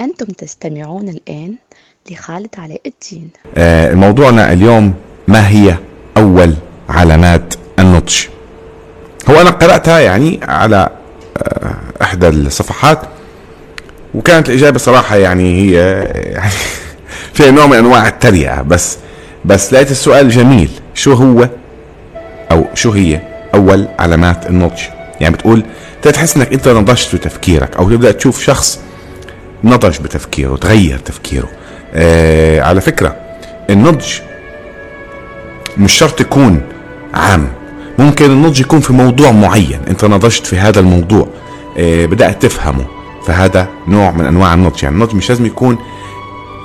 أنتم تستمعون الآن لخالد علاء الدين. آه، موضوعنا اليوم ما هي أول علامات النضج؟ هو أنا قرأتها يعني على آه، إحدى الصفحات وكانت الإجابة صراحة يعني هي يعني فيها نوع من أنواع التريقة. بس بس لقيت السؤال جميل. شو هو أو شو هي أول علامات النضج؟ يعني بتقول تحس إنك أنت نضجت في تفكيرك أو تبدأ تشوف شخص نضج بتفكيره تغير تفكيره. آه على فكرة النضج مش شرط يكون عام. ممكن النضج يكون في موضوع معين. انت نضجت في هذا الموضوع. آه بدأت تفهمه. فهذا نوع من أنواع النضج. يعني النضج مش لازم يكون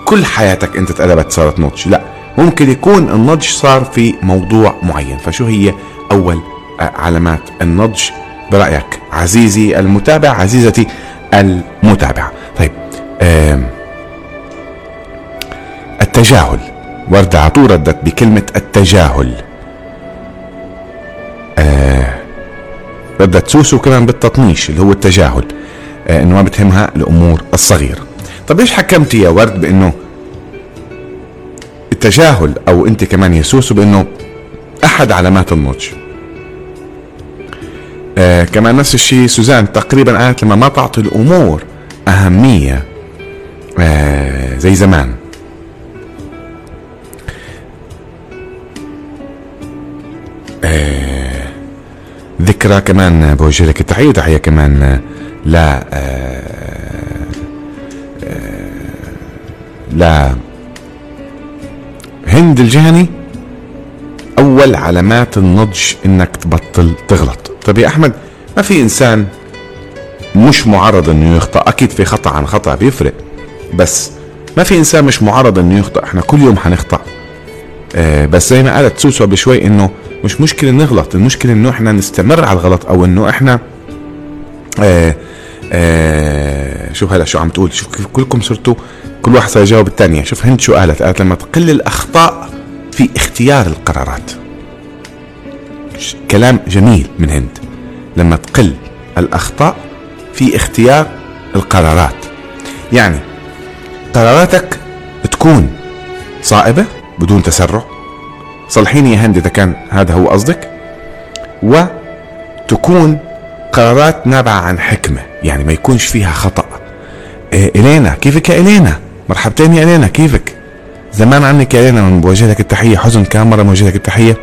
كل حياتك أنت اتقلبت صارت نضج. لا ممكن يكون النضج صار في موضوع معين. فشو هي؟ أول علامات النضج برأيك. عزيزي المتابع عزيزتي المتابعة. التجاهل. وردة عطور ردت بكلمة التجاهل. آه ردت سوسو كمان بالتطنيش اللي هو التجاهل. آه إنه ما بتهمها الأمور الصغيرة. طب ليش حكمتي يا ورد بإنه التجاهل أو أنت كمان يا سوسو بإنه أحد علامات النضج؟ آه كمان نفس الشيء سوزان تقريبا قالت لما ما تعطي الأمور أهمية آه زي زمان. آه ذكرى كمان بوجه لك التحيه تحيه كمان لا آه لا هند الجهني. أول علامات النضج إنك تبطل تغلط. طيب يا أحمد ما في إنسان مش معرض إنه يخطأ؟ أكيد في خطأ عن خطأ بيفرق. بس ما في إنسان مش معرض إنه يخطأ إحنا كل يوم حنخطا آه بس زي ما قالت سوسو بشوي إنه مش مشكلة نغلط المشكلة إنه إحنا نستمر على الغلط أو إنه إحنا آه آه شوف هلا شو عم تقول؟ شوف كيف كلكم صرتوا كل واحد صار يجاوب الثانية شوف هند شو قالت؟ قالت لما تقل الأخطاء في اختيار القرارات. كلام جميل من هند. لما تقل الأخطاء في اختيار القرارات. يعني قراراتك تكون صائبة بدون تسرع. صلحيني يا هند إذا كان هذا هو قصدك. وتكون قرارات نابعة عن حكمة يعني ما يكونش فيها خطأ. إيه إلينا كيفك يا إلينا؟ مرحبتين يا إلينا كيفك؟ زمان عنك يا إلينا من لك التحية حزن كم مرة بوجه لك التحية.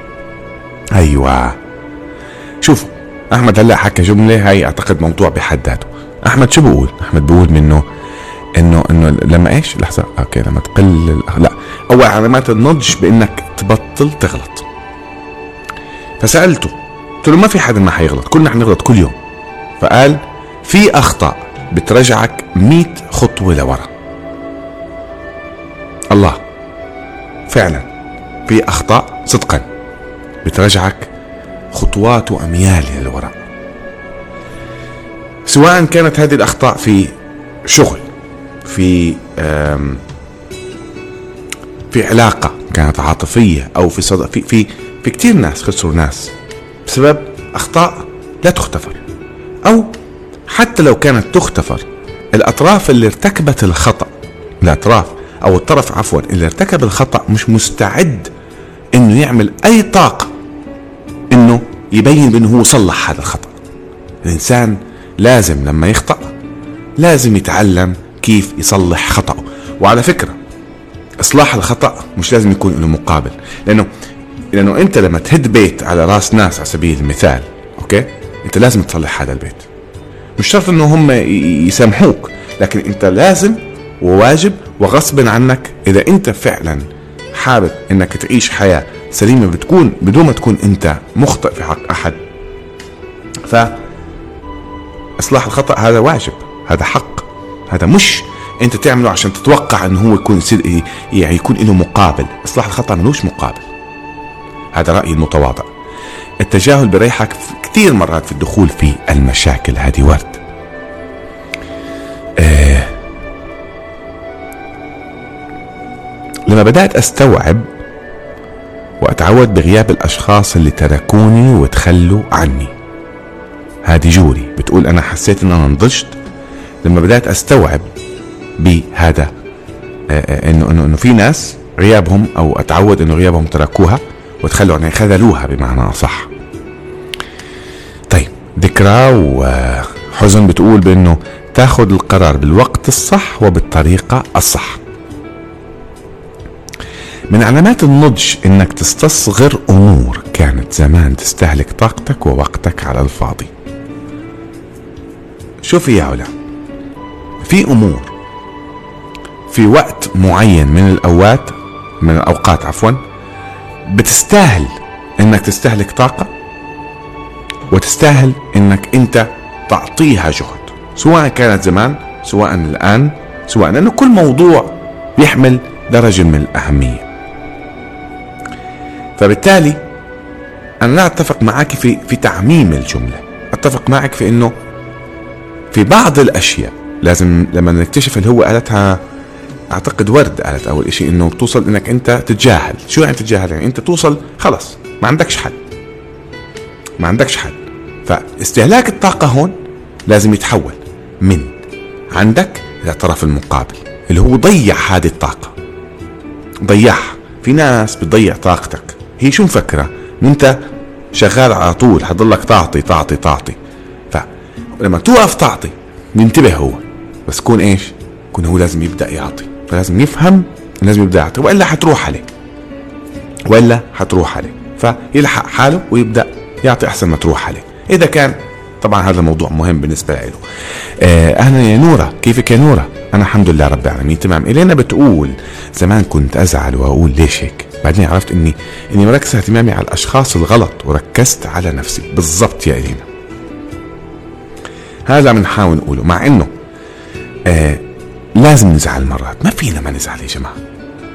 أيوه. شوفوا أحمد هلأ حكى جملة هاي أعتقد موضوع بحد ذاته. أحمد شو بقول؟ أحمد بقول منه انه إنه لما إيش؟ لحظة. أوكي لما تقل لا. أول علامات النضج بإنك تبطل تغلط. فسألته قلت له ما في حدا ما حيغلط كلنا حنغلط كل يوم. فقال في أخطاء بترجعك 100 خطوة لورا. الله. فعلا. في أخطاء صدقا بترجعك خطوات واميال للوراء. سواء كانت هذه الأخطاء في شغل في في علاقة كانت عاطفية أو في صد... في في في كثير ناس خسروا ناس بسبب أخطاء لا تغتفر أو حتى لو كانت تغتفر الأطراف اللي ارتكبت الخطأ الأطراف أو الطرف عفوا اللي ارتكب الخطأ مش مستعد إنه يعمل أي طاقة إنه يبين بأنه هو صلح هذا الخطأ. الإنسان لازم لما يخطأ لازم يتعلم كيف يصلح خطأه. وعلى فكرة إصلاح الخطأ مش لازم يكون له مقابل لأنه لأنه أنت لما تهد بيت على رأس ناس على سبيل المثال أوكي؟ أنت لازم تصلح هذا البيت. مش شرط أنه هم يسامحوك لكن أنت لازم وواجب وغصب عنك إذا أنت فعلا حابب أنك تعيش حياة سليمة بتكون بدون ما تكون أنت مخطئ في حق أحد. ف إصلاح الخطأ هذا واجب هذا حق. هذا مش انت تعمله عشان تتوقع انه هو يكون يصير يعني يكون له مقابل. إصلاح الخطأ ملوش مقابل. هذا رأيي المتواضع. التجاهل بريحك كثير مرات في الدخول في المشاكل. هذه ورد. آه لما بدأت أستوعب وأتعود بغياب الأشخاص اللي تركوني وتخلوا عني. هذه جوري. بتقول أنا حسيت إن أنا نضجت لما بدأت أستوعب بهذا آه، آه، انه انه إنه في ناس غيابهم أو أتعود إنه غيابهم تركوها وتخلوا يعني خذلوها بمعنى أصح. طيب ذكرى وحزن بتقول بإنه تاخذ القرار بالوقت الصح وبالطريقة الصح. من علامات النضج إنك تستصغر أمور كانت زمان تستهلك طاقتك ووقتك على الفاضي. شوفي يا علا في أمور. في وقت معين من الأوقات من الأوقات عفوا بتستاهل إنك تستهلك طاقة وتستاهل إنك أنت تعطيها جهد سواء كانت زمان سواء الآن سواء لأنه كل موضوع يحمل درجة من الأهمية. فبالتالي أنا لا أتفق معك في في تعميم الجملة. أتفق معك في إنه في بعض الأشياء لازم لما نكتشف اللي هو قالتها أعتقد ورد قالت أول شيء إنه بتوصل إنك أنت تتجاهل. شو يعني تتجاهل؟ يعني أنت توصل خلص ما عندكش حل. ما عندكش حل. فاستهلاك الطاقة هون لازم يتحول من عندك إلى الطرف المقابل اللي هو ضيع هذه الطاقة. ضيعها. في ناس بتضيع طاقتك. هي شو مفكرة؟ إن أنت شغال على طول حضلك تعطي تعطي تعطي. فلما توقف تعطي ينتبه هو. بس كون إيش؟ كون هو لازم يبدأ يعطي. فلازم يفهم لازم يبدأ يعطي. وإلا حتروح عليه. وإلا حتروح عليه. فيلحق حاله ويبدأ يعطي أحسن ما تروح عليه. إذا كان طبعا هذا موضوع مهم بالنسبة له. آه أهلا يا نورة. كيفك يا نورة؟ أنا الحمد لله رب العالمين. تمام. إلينا بتقول زمان كنت أزعل وأقول ليش هيك؟ بعدين عرفت إني إني مركز اهتمامي على الأشخاص الغلط وركزت على نفسي. بالضبط يا إلينا. هذا بنحاول نقوله. مع إنه آه لازم نزعل مرات. ما فينا ما نزعل يا جماعة.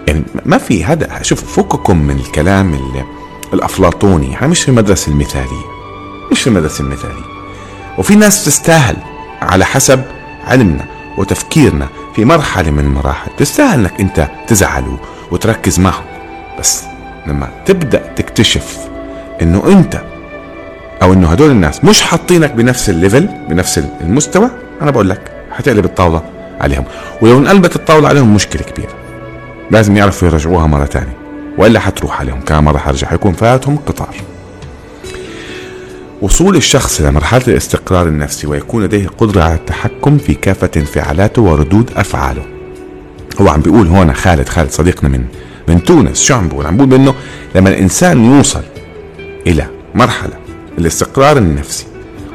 يعني ما في هذا. شوف فككم من الكلام الأفلاطوني. إحنا مش في المدرسة المثالية. مش في المدرسة المثالية. وفي ناس تستاهل على حسب علمنا وتفكيرنا في مرحلة من المراحل. تستاهل إنك أنت تزعل وتركز معهم. بس لما تبدأ تكتشف إنه أنت أو إنه هدول الناس مش حاطينك بنفس الليفل بنفس المستوى أنا بقول لك حتقلب الطاولة عليهم. ولو انقلبت الطاولة عليهم مشكلة كبيرة. لازم يعرفوا يرجعوها مرة تانية. وإلا حتروح عليهم. كمان مرة حرجع حيكون فاتهم قطار. وصول الشخص إلى مرحلة الاستقرار النفسي ويكون لديه قدرة على التحكم في كافة انفعالاته وردود أفعاله. هو عم بيقول هون خالد خالد صديقنا من من تونس شو عم بيقول؟ عم بيقول بأنه لما الإنسان يوصل إلى مرحلة الاستقرار النفسي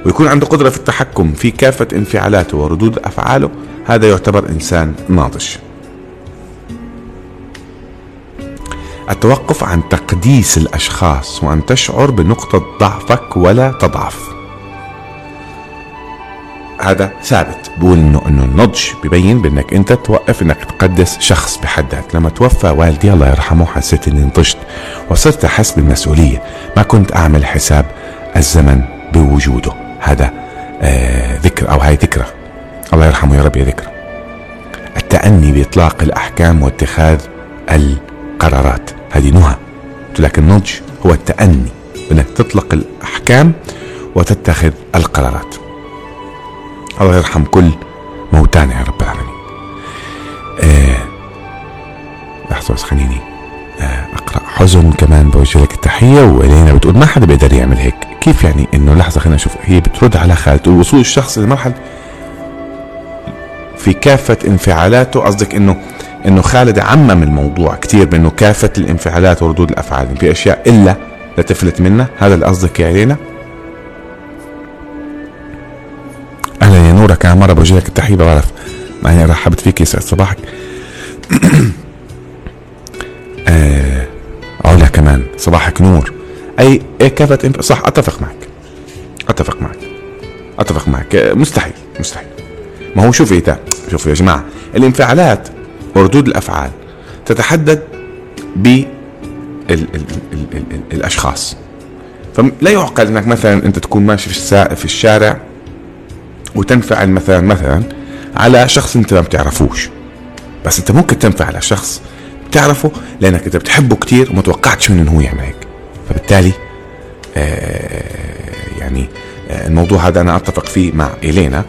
ويكون عنده قدرة في التحكم في كافة انفعالاته وردود أفعاله. هذا يعتبر إنسان ناضج. التوقف عن تقديس الأشخاص وأن تشعر بنقطة ضعفك ولا تضعف. هذا ثابت. بقول انه إنه النضج ببين بأنك أنت توقف إنك تقدس شخص بحد ذاته. لما توفى والدي الله يرحمه حسيت إني نضجت وصرت أحس بالمسؤولية. ما كنت أعمل حساب الزمن بوجوده. هذا آه ذكر أو هاي ذكرى. الله يرحمه يا رب يا ذكرى. التأني بإطلاق الأحكام واتخاذ القرارات. هذه نهى. قلت لك النضج هو التأني بأنك تطلق الأحكام وتتخذ القرارات. الله يرحم كل موتانا يا رب العالمين. آه لحظة بس خليني أقرأ حزن كمان بوجه لك التحية وإلينا بتقول ما حدا بيقدر يعمل هيك؟ كيف يعني إنه لحظة خلينا نشوف هي بترد على خالد وصول الشخص لمرحلة في كافة انفعالاته قصدك إنه إنه خالد عمم الموضوع كثير بإنه كافة الانفعالات وردود الأفعال في أشياء إلا لتفلت منها هذا اللي قصدك يا علينا أهلا يا نورة كان مرة بوجه لك التحية بعرف هي رحبت فيك يسعد صباحك. آه علا كمان. صباحك نور. أي كافه. صح أتفق معك. أتفق معك. أتفق معك. مستحيل مستحيل. ما هو شوف إيه شوفوا يا جماعة الانفعالات وردود الأفعال تتحدد ب ال ال ال ال ال الأشخاص. فلا يعقل إنك مثلا أنت تكون ماشي في, في الشارع وتنفعل مثلا مثلا على شخص أنت ما بتعرفوش. بس أنت ممكن تنفعل على شخص بتعرفه لأنك أنت بتحبه كتير وما توقعتش منه انه هو يعمل هيك. فبالتالي آه يعني آه الموضوع هذا أنا أتفق فيه مع إلينا.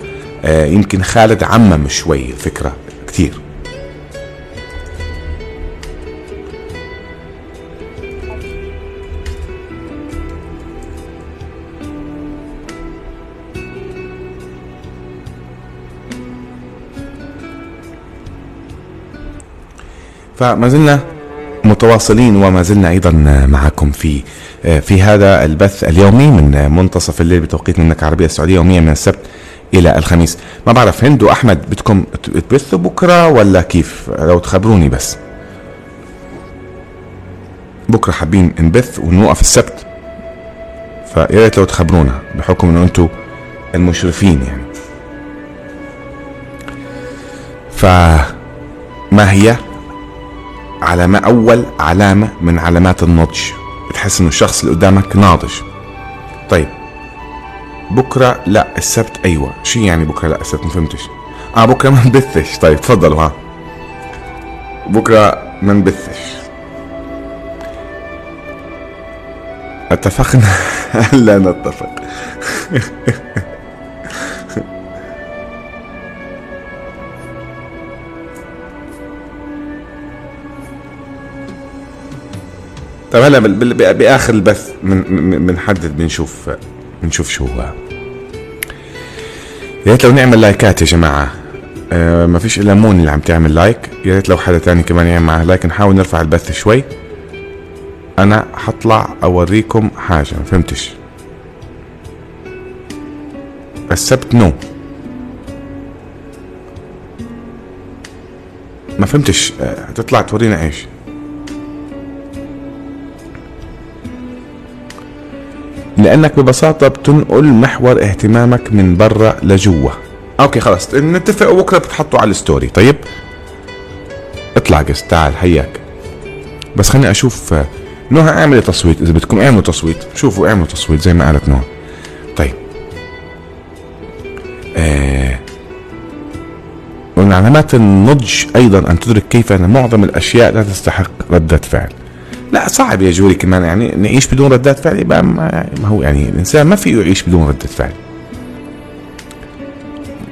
آه يمكن خالد عمم شوي الفكرة كتير. فما زلنا متواصلين وما زلنا أيضا معكم في في هذا البث اليومي من منتصف الليل بتوقيت المملكة العربية السعودية يوميا من السبت إلى الخميس. ما بعرف هند واحمد بدكم تبثوا بكرة ولا كيف؟ لو تخبروني بس. بكرة حابين نبث ونوقف السبت. فيا ريت لو تخبرونا بحكم إنه أنتم المشرفين يعني. فما هي؟ علامة أول علامة من علامات النضج. بتحس إنه الشخص اللي قدامك ناضج. طيب بكرة لا السبت أيوة. شو يعني بكرة لا السبت؟ ما فهمتش. آه بكرة ما نبثش. طيب تفضلوا ها بكرة ما نبثش. أتفقنا؟ لا نتفق. طيب هلا بآخر البث بنحدد بنشوف بنشوف شو هو. يا ريت لو نعمل لايكات يا جماعة. آه ما فيش إلا مون اللي عم تعمل لايك. يا ريت لو حدا تاني كمان يعمل معه لايك. نحاول نرفع البث شوي. أنا حطلع أوريكم حاجة ما فهمتش. السبت no. ما فهمتش. هتطلع تورينا إيش؟ لأنك ببساطة بتنقل محور اهتمامك من برا لجوا. okay خلاص. نتفق بكرة بتحطوا على ال story. طيب؟ اطلع قس تعال حياك بس خليني أشوف نهى اعملي تصويت. إذا بدكم اعملوا تصويت شوفوا اعملوا تصويت زي ما قالت نهى طيب. آه ومن علامات النضج أيضا أن تدرك كيف أن معظم الأشياء لا تستحق ردة فعل. لا صعب يا جوري كمان يعني نعيش بدون ردات فعل يبقى ما هو يعني الإنسان ما فيه يعيش بدون ردة فعل.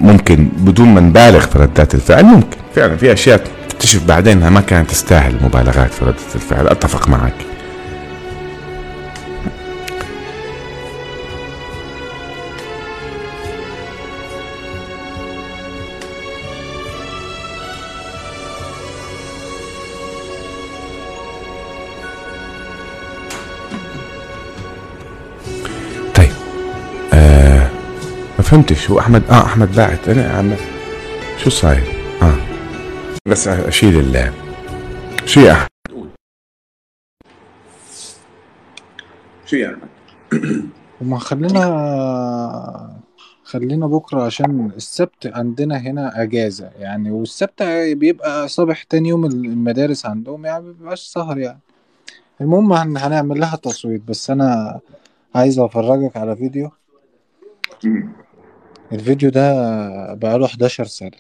ممكن بدون ما نبالغ في ردات الفعل ممكن. فعلا في أشياء تكتشف بعدين إنها ما كانت تستاهل مبالغات في ردة الفعل. أتفق معك. فهمتش. هو احمد آه أحمد باعت. أنا عم شو صاير؟ آه. بس أشيل ال شو يا أحمد؟ قول شو يا أحمد؟ وما خلينا خلينا بكرة عشان السبت عندنا هنا أجازة يعني والسبت بيبقى صبح تاني يوم المدارس عندهم يعني مبيبقاش سهر يعني. المهم هنعمل لها تصويت بس أنا عايز أفرجك على فيديو. الفيديو ده بقاله 11 سنة.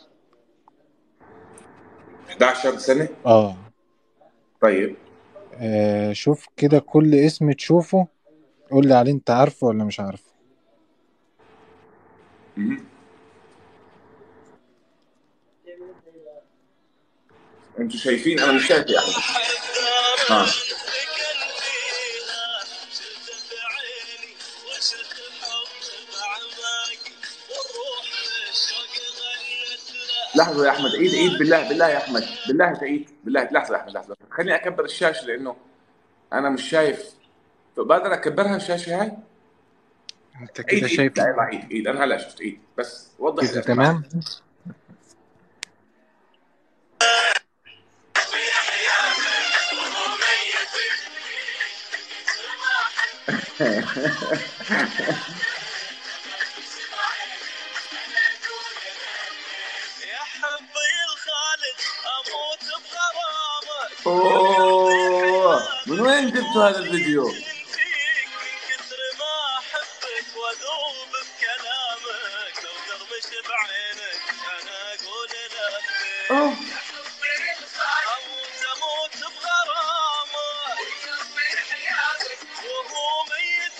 11 سنة؟ آه. طيب. آه شوف كده كل اسم تشوفه قول لي عليه انت عارفه ولا مش عارفه. أنتوا شايفين؟ أنا مش شايف يا احمد لحظة يا أحمد عيد عيد بالله بالله يا أحمد بالله تعيد بالله لحظة يا أحمد لحظة خليني أكبر الشاشة لأنه أنا مش شايف. بقدر أكبرها الشاشة هاي؟ أنت كده شايف لا عيد عيد أنا هلا شفت عيد. بس وضح كده تمام؟ بغرامك وهو ميت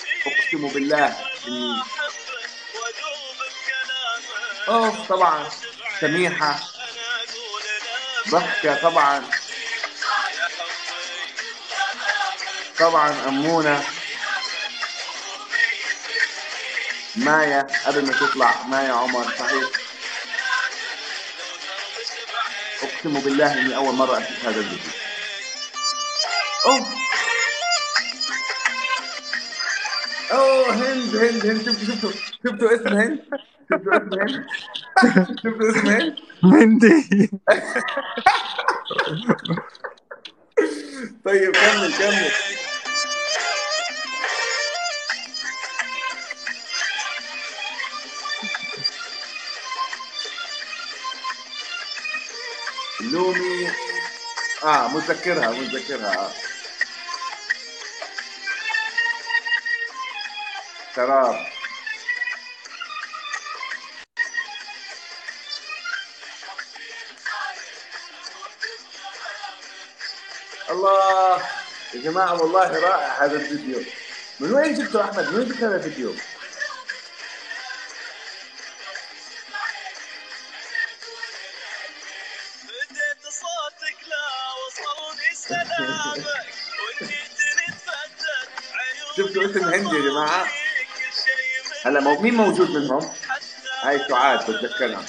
فيك أقسم بالله اوه طبعا سميحة. ضحكة طبعا. طبعا أمونة. مايا قبل ما تطلع مايا عمر صحيح؟ أقسم بالله إني أول مرة أشوف هذا الفيديو. أوه! أوه هند هند هند. شفتوا شفتوا شفتوا اسم هند؟ شفتوا اسم هند؟ شفتوا اسم هند؟ من دي طيب كمل كمل. لومي آه متذكرها متذكرها آه. شراب الله يا جماعة والله رائع هذا الفيديو من وين جبته أحمد؟ من وين جبت هذا الفيديو؟ اسم هندي يا من هلا مو- مين موجود منهم؟ هاي سعاد بتذكرها.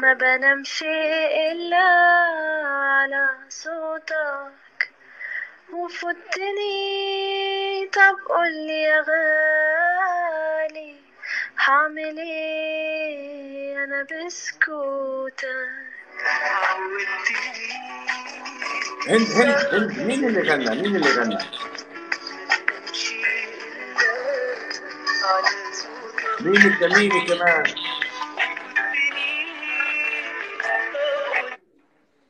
ما بنمشي إلا على صوتك. وفتني طب قولي يا غالي حعمل إيه أنا بسكوتك هند هند هند مين اللي غنى؟ مين اللي غنى؟ مين التميمي كمان؟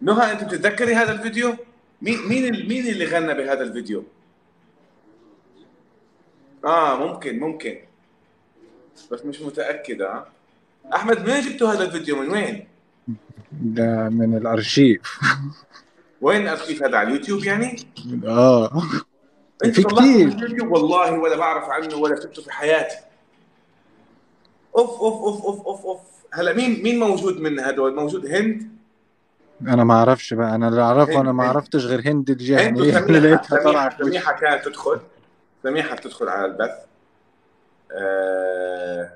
نهى أنت بتتذكري هذا الفيديو؟ مين مين مين اللي غنى بهذا الفيديو؟ آه ممكن ممكن. بس مش متأكد آه أحمد من وين جبتوا هذا الفيديو؟ من وين؟ ده من الأرشيف. وين الأرشيف هذا؟ على اليوتيوب يعني؟ آه. في اليوتيوب؟ والله ولا بعرف عنه ولا شفته في حياتي. أوف أوف أوف أوف أوف أوف. هلا مين مين موجود من هدول؟ موجود هند؟ أنا ما أعرفش بقى. أنا اللي أعرفه أنا ما عرفتش غير هند الجهني. اللي لقيتها وشي. سميحة كانت تدخل. سميحة بتدخل على البث. آه...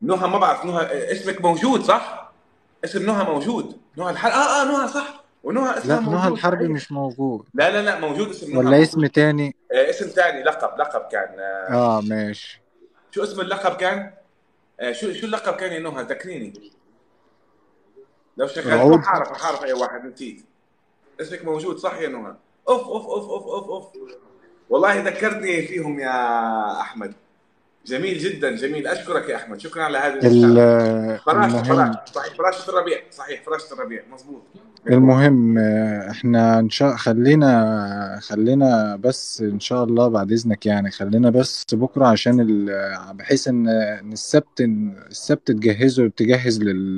نهى ما بعرف نهى اسمك موجود صح؟ اسم نهى موجود. نهى الحرب آه آه نهى صح. ونهى اسمها لا موجود. نهى الحربي صحيح. مش موجود. لا لا لا موجود اسم نهى ولا. اسم تاني؟ آه اسم ثاني لقب لقب كان. آه آه ماشي. شو اسم اللقب كان؟ آه شو شو اللقب كان يا نهى؟ ذكريني. لو شغلت حعرف حعرف أي واحد نسيت. اسمك موجود صح يا نهى؟ أوف أوف أوف أوف أوف أوف. والله ذكرتني فيهم يا أحمد. جميل جدا جميل. أشكرك يا أحمد. شكرا على هذه المهم فراشه صحيح فراشه الربيع. صحيح فراشه الربيع. مزبوط المهم إحنا إن شاء خلينا خلينا بس إن شاء الله بعد إذنك يعني خلينا بس بكرة عشان ال- بحيث ان السبت السبت تجهزه تجهز لل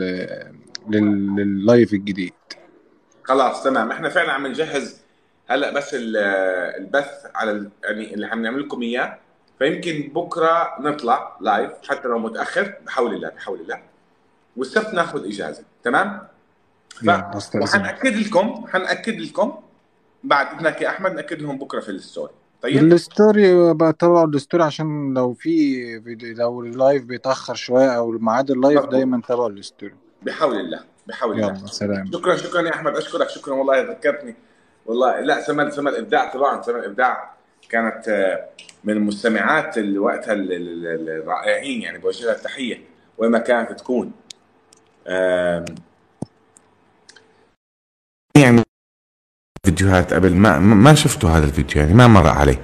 لل- لل live الجديد. خلاص تمام. إحنا فعلا عم نجهز هلا بس ال- البث على يعني اللي عم نعمل لكم إياه. فيمكن بكرة نطلع live حتى لو متأخر بحول الله بحول الله. والسبت ناخذ إجازة تمام؟ استاذن وحنأكد لكم حنأكد لكم. بعد إذنك يا أحمد نأكد لهم بكرة في ال story. طيب؟ ال story طبعا ال story عشان لو في لو ال live بيتأخر شوية أو ميعاد ال live. دايما تابعوا ال story. بحول الله بحول الله. يلا سلام. شكرا شكرا يا أحمد أشكرك شكرا والله ذكرتني. والله لا سمر سمر ابداع طبعا سمر ابداع كانت آه، من المستمعات اللي وقتها ال- ال- ال- الرائعين يعني بوجه لها التحية وين ما كانت تكون يعني فيديوهات قبل ما ما شفتوا هذا الفيديو يعني ما مر علي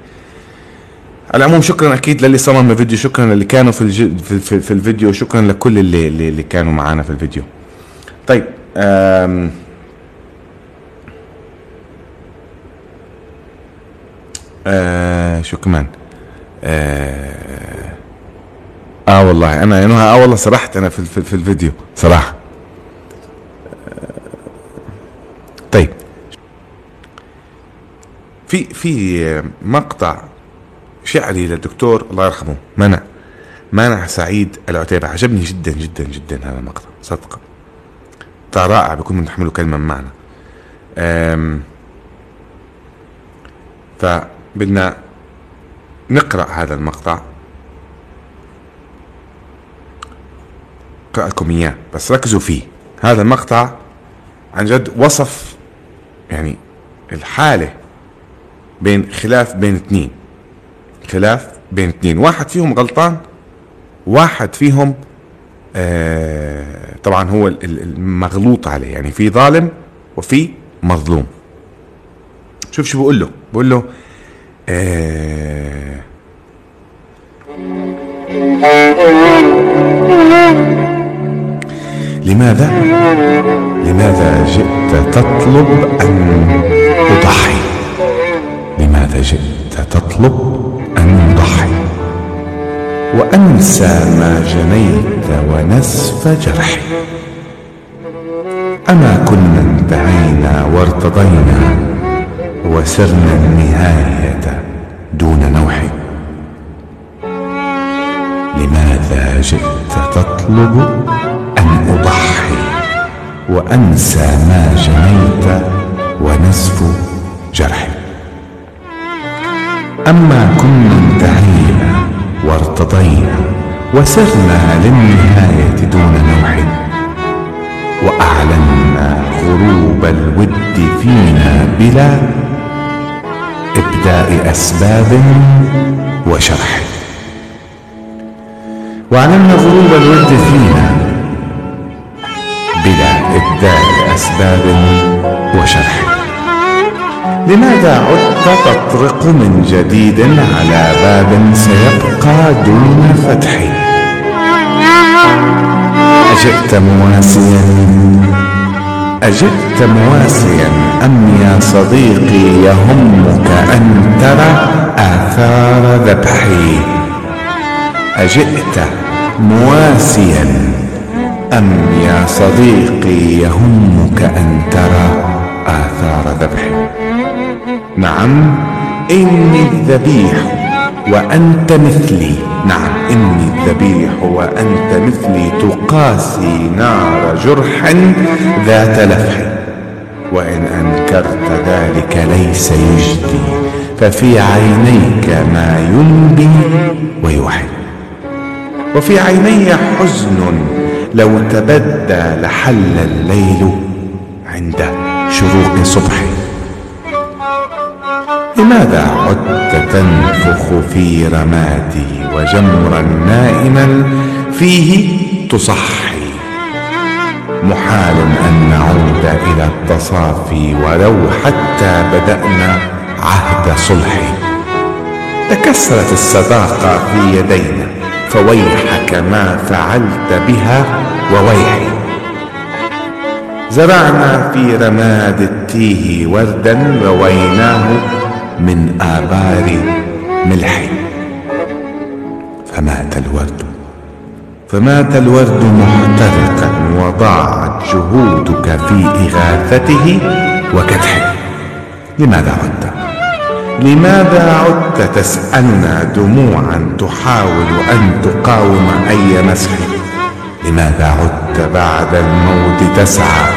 على العموم شكرا أكيد للي صمم الفيديو شكرا للي كانوا في. في, في, في الفيديو شكرا لكل اللي, اللي كانوا معنا في الفيديو طيب آم... آه، شو كمان؟ آه, آه والله أنا يعني آه والله سرحت أنا في, في, في الفيديو صراحة. آه طيب. في في مقطع شعري للدكتور الله يرحمه منع منع سعيد العتيبة. عجبني جدا جدا جدا هذا المقطع صدقا. مقطع رائع من تحمله كلمة معنى ف فبدنا نقرأ هذا المقطع. أقرأ لكم إياه بس ركزوا فيه. هذا المقطع عن جد وصف يعني الحالة بين خلاف بين اثنين. خلاف بين اثنين. واحد فيهم غلطان واحد فيهم آه طبعا هو ال- ال- المغلوط عليه. يعني في ظالم وفي مظلوم. شوف شو بقول له. بقول له آه. لماذا؟ لماذا جئت تطلب أن أضحي؟ لماذا جئت تطلب أن أضحي؟ وأنسى ما جنيت ونسف جرحي. أما كنا انتهينا وارتضينا وسرنا النهاية دون نوح. لماذا جئت تطلب أن أضحي وأنسى ما جنيت ونسف جرحي؟ أما كنا انتهينا وارتضينا وسرنا للنهاية دون نوح وأعلنا غروب الود فينا بلا ابداء أسباب وشرح. واعلنا غروب الود فينا بلا إبداء أسباب وشرح. لماذا عدت تطرق من جديد على باب سيبقى دون فتح؟ أجئت مواسيا أجئت مواسيا. أم يا صديقي يهمك أن ترى آثار ذبحي؟ أجئت مواسيا. أم يا صديقي يهمك أن ترى آثار ذبحي؟ نعم إني الذبيح وأنت مثلي. نعم إني الذبيح وأنت مثلي. تقاسي نار جرح ذات لفح. وإن أنكرت ذلك ليس يجدي ففي عينيك ما ينبي ويوحي. وفي عيني حزن لو تبدى لحل الليل عند شروق صبحي لماذا عدت تنفخ في رمادي وجمرا نائما فيه تصحي؟ محال أن نعود إلى التصافي ولو حتى بدأنا عهد صلح. تكسرت الصداقه في يدينا فويحك ما فعلت بها وويحي. زرعنا في رماد التيه وردا رويناه من آبار ملح. فمات الورد. فمات الورد محترقا وضاعت جهودك في إغاثته وكدحه لماذا عدت؟ لماذا عدت تسألنا دموعا تحاول أن تقاوم أي مسح؟ لماذا عدت بعد الموت تسعى